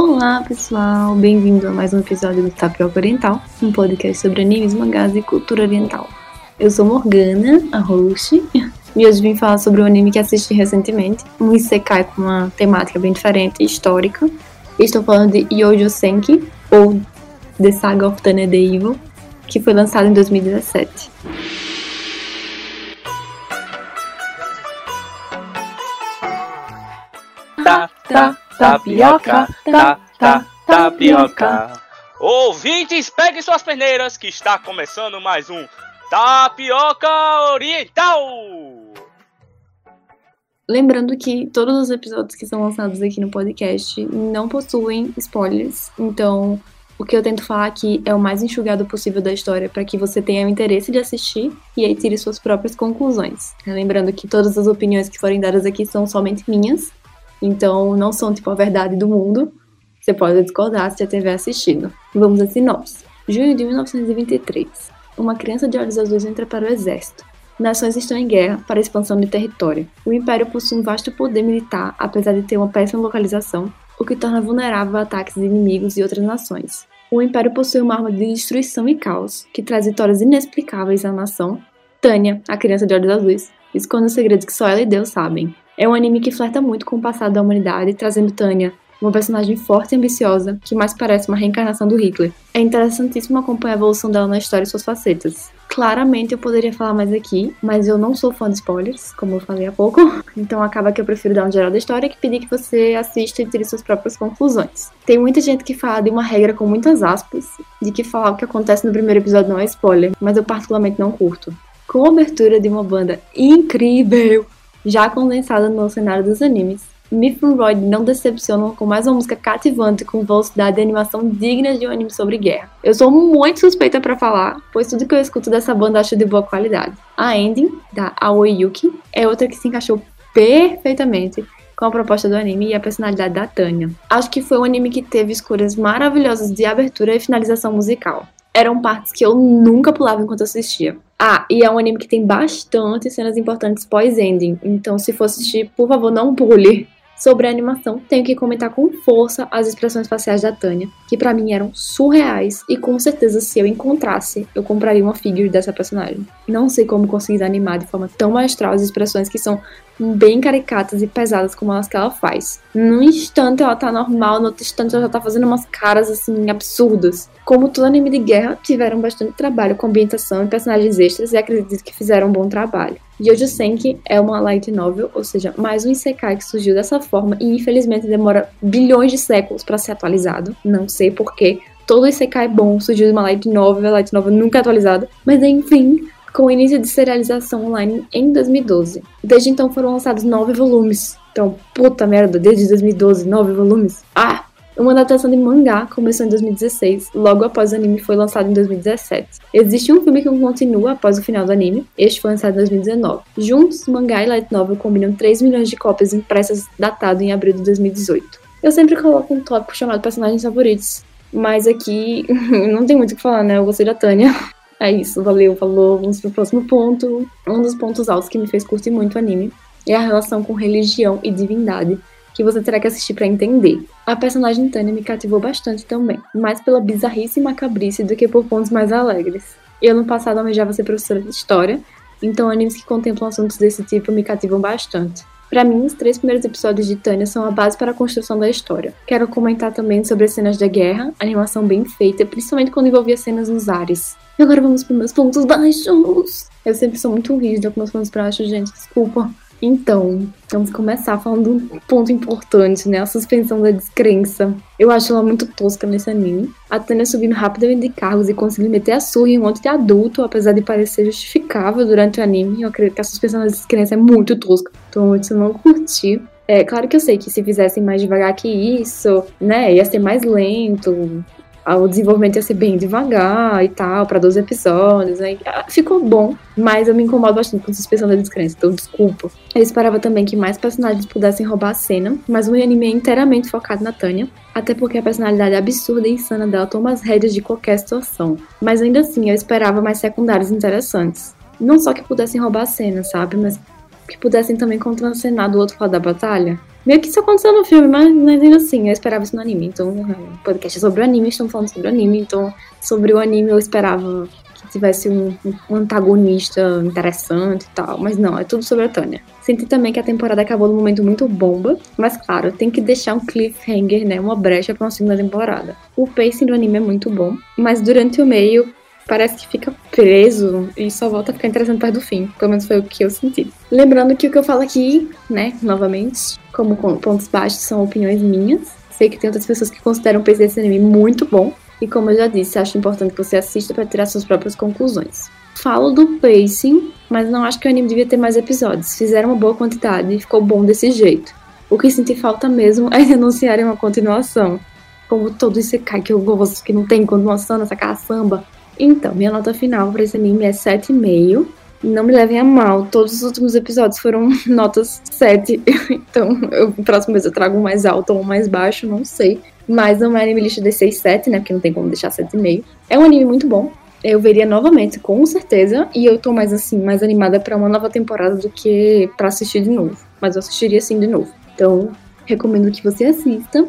Olá pessoal, bem-vindo a mais um episódio do Tapioca Oriental, um podcast sobre animes, mangás e cultura oriental. Eu sou Morgana, a host, e hoje vim falar sobre um anime que assisti recentemente, um isekai com uma temática bem diferente histórica. Estou falando de Yojo Senki, ou The Saga of the Evil, que foi lançado em 2017. Tá, tá, tapioca, tá, tá, tapioca. Ouvintes, peguem suas peneiras que está começando mais um Tapioca Oriental. Lembrando que todos os episódios que são lançados aqui no podcast não possuem spoilers, então o que eu tento falar aqui é o mais enxugado possível da história para que você tenha o interesse de assistir e aí tire suas próprias conclusões. Lembrando que todas as opiniões que forem dadas aqui são somente minhas, então não são tipo a verdade do mundo. Você pode discordar se já tiver assistido. Vamos a sinopse. Junho de 1923. Uma criança de olhos azuis entra para o exército. Nações estão em guerra para a expansão de território. O Império possui um vasto poder militar, apesar de ter uma péssima localização, o que torna vulnerável a ataques de inimigos e outras nações. O Império possui uma arma de destruição e caos, que traz vitórias inexplicáveis à nação. Tânia, a criança de olhos azuis, esconde os segredos que só ela e Deus sabem. É um anime que flerta muito com o passado da humanidade, trazendo Tânia, uma personagem forte e ambiciosa, que mais parece uma reencarnação do Hitler. É interessantíssimo acompanhar a evolução dela na história e suas facetas. Claramente eu poderia falar mais aqui, mas eu não sou fã de spoilers, como eu falei há pouco, então acaba que eu prefiro dar um geral da história e pedir que você assista e tire suas próprias conclusões. Tem muita gente que fala de uma regra com muitas aspas, de que falar o que acontece no primeiro episódio não é spoiler, mas eu particularmente não curto. Com a abertura de uma banda incrível, já condensada no cenário dos animes, Mythroid não decepcionam com mais uma música cativante com velocidade e animação dignas de um anime sobre guerra. Eu sou muito suspeita para falar, pois tudo que eu escuto dessa banda acho de boa qualidade. A ending, da Aoi Yuki, é outra que se encaixou perfeitamente com a proposta do anime e a personalidade da Tanya. Acho que foi um anime que teve escolhas maravilhosas de abertura e finalização musical. Eram partes que eu nunca pulava enquanto assistia. Ah, e é um anime que tem bastante cenas importantes pós-ending, então se for assistir, por favor, não pule. Sobre a animação, tenho que comentar com força as expressões faciais da Tânia, que para mim eram surreais e com certeza se eu encontrasse, eu compraria uma figure dessa personagem. Não sei como conseguir animar de forma tão maestral as expressões que são bem caricatas e pesadas como as que ela faz. Num instante ela tá normal, no outro instante ela já tá fazendo umas caras assim absurdas. Como todo anime de guerra, tiveram bastante trabalho com ambientação e personagens extras e acredito que fizeram um bom trabalho. Jojo Senki é uma light novel, ou seja, mais um isekai que surgiu dessa forma e infelizmente demora bilhões de séculos para ser atualizado. Não sei porquê. Todo isekai bom surgiu de uma light novel, a light novel nunca é atualizada. Mas enfim, com o início de serialização online em 2012. Desde então foram lançados nove volumes. Então, puta merda, desde 2012, nove volumes. Ah! Uma adaptação de mangá começou em 2016, logo após o anime foi lançado em 2017. Existe um filme que continua após o final do anime, este foi lançado em 2019. Juntos, mangá e light novel combinam 3 milhões de cópias impressas datado em abril de 2018. Eu sempre coloco um tópico chamado personagens favoritos, mas aqui não tem muito o que falar, né? Eu gostei da Tânia. É isso, valeu, falou. Vamos pro próximo ponto. Um dos pontos altos que me fez curtir muito anime é a relação com religião e divindade que você terá que assistir para entender. A personagem Tânia me cativou bastante também, mais pela bizarrice e macabrice do que por pontos mais alegres. Eu no passado almejava ser professora de história, então animes que contemplam assuntos desse tipo me cativam bastante. Para mim, os três primeiros episódios de Tânia são a base para a construção da história. Quero comentar também sobre as cenas da guerra, animação bem feita, principalmente quando envolvia cenas nos ares. E agora vamos para meus pontos baixos. Eu sempre sou muito rígida com meus pontos baixos, gente, desculpa. Então, vamos começar falando um ponto importante, né? A suspensão da descrença. Eu acho ela muito tosca nesse anime. A Tânia subindo rapidamente de cargos e conseguindo meter a surra em um monte de adulto, apesar de parecer justificável durante o anime. Eu acredito que a suspensão da descrença é muito tosca. Então, eu não curti. É claro que eu sei que se fizessem mais devagar que isso, né, ia ser mais lento, o desenvolvimento ia ser bem devagar e tal, para 12 episódios. Aí ah, ficou bom, mas eu me incomodo bastante com suspensão da descrença, então desculpa. Eu esperava também que mais personagens pudessem roubar a cena, mas o anime é inteiramente focado na Tânia, até porque a personalidade absurda e insana dela toma as rédeas de qualquer situação. Mas ainda assim, eu esperava mais secundários interessantes. Não só que pudessem roubar a cena, sabe? Mas que pudessem também contracenar do outro lado da batalha. Meio que isso aconteceu no filme, mas, mas ainda assim, eu esperava isso no anime. Então, o podcast é sobre o anime, estamos falando sobre o anime. Então, sobre o anime eu esperava que tivesse um, um antagonista interessante e tal. Mas não, é tudo sobre a Tânia. Senti também que a temporada acabou num momento muito bomba. Mas claro, tem que deixar um cliffhanger, né? Uma brecha pra uma segunda temporada. O pacing do anime é muito bom. Mas durante o meio, parece que fica preso e só volta a ficar interessante perto do fim. Pelo menos foi o que eu senti. Lembrando que o que eu falo aqui, né, novamente, como pontos baixos são opiniões minhas. Sei que tem outras pessoas que consideram o PC desse anime muito bom. E como eu já disse, acho importante que você assista para tirar suas próprias conclusões. Falo do pacing, mas não acho que o anime devia ter mais episódios. Fizeram uma boa quantidade e ficou bom desse jeito. O que senti falta mesmo é denunciarem uma continuação. Como todo esse cai que eu gosto, que não tem continuação nessa caçamba. Então, minha nota final para esse anime é 7,5. Não me levem a mal, todos os últimos episódios foram notas 7. então, eu, no próximo mês eu trago um mais alto ou um mais baixo, não sei. Mas não é anime lista de 6, 7, né? Porque não tem como deixar 7,5. É um anime muito bom. Eu veria novamente, com certeza. E eu tô mais assim, mais animada para uma nova temporada do que para assistir de novo. Mas eu assistiria sim de novo. Então, recomendo que você assista,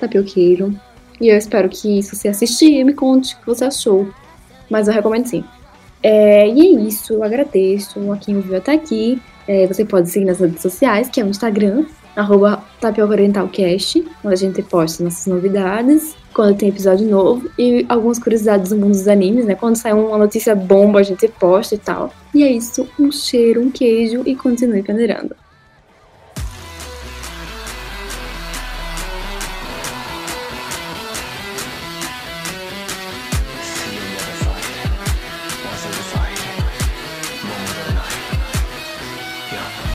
Tapioqueiro. E eu espero que, se você assistir, me conte o que você achou mas eu recomendo sim. É, e é isso, eu agradeço a quem ouviu até aqui. É, você pode seguir nas redes sociais, que é o Instagram, arroba tapiocaorientalcast, onde a gente posta nossas novidades, quando tem episódio novo, e algumas curiosidades do mundo dos animes, né? Quando sai uma notícia bomba, a gente posta e tal. E é isso, um cheiro, um queijo e continue peneirando.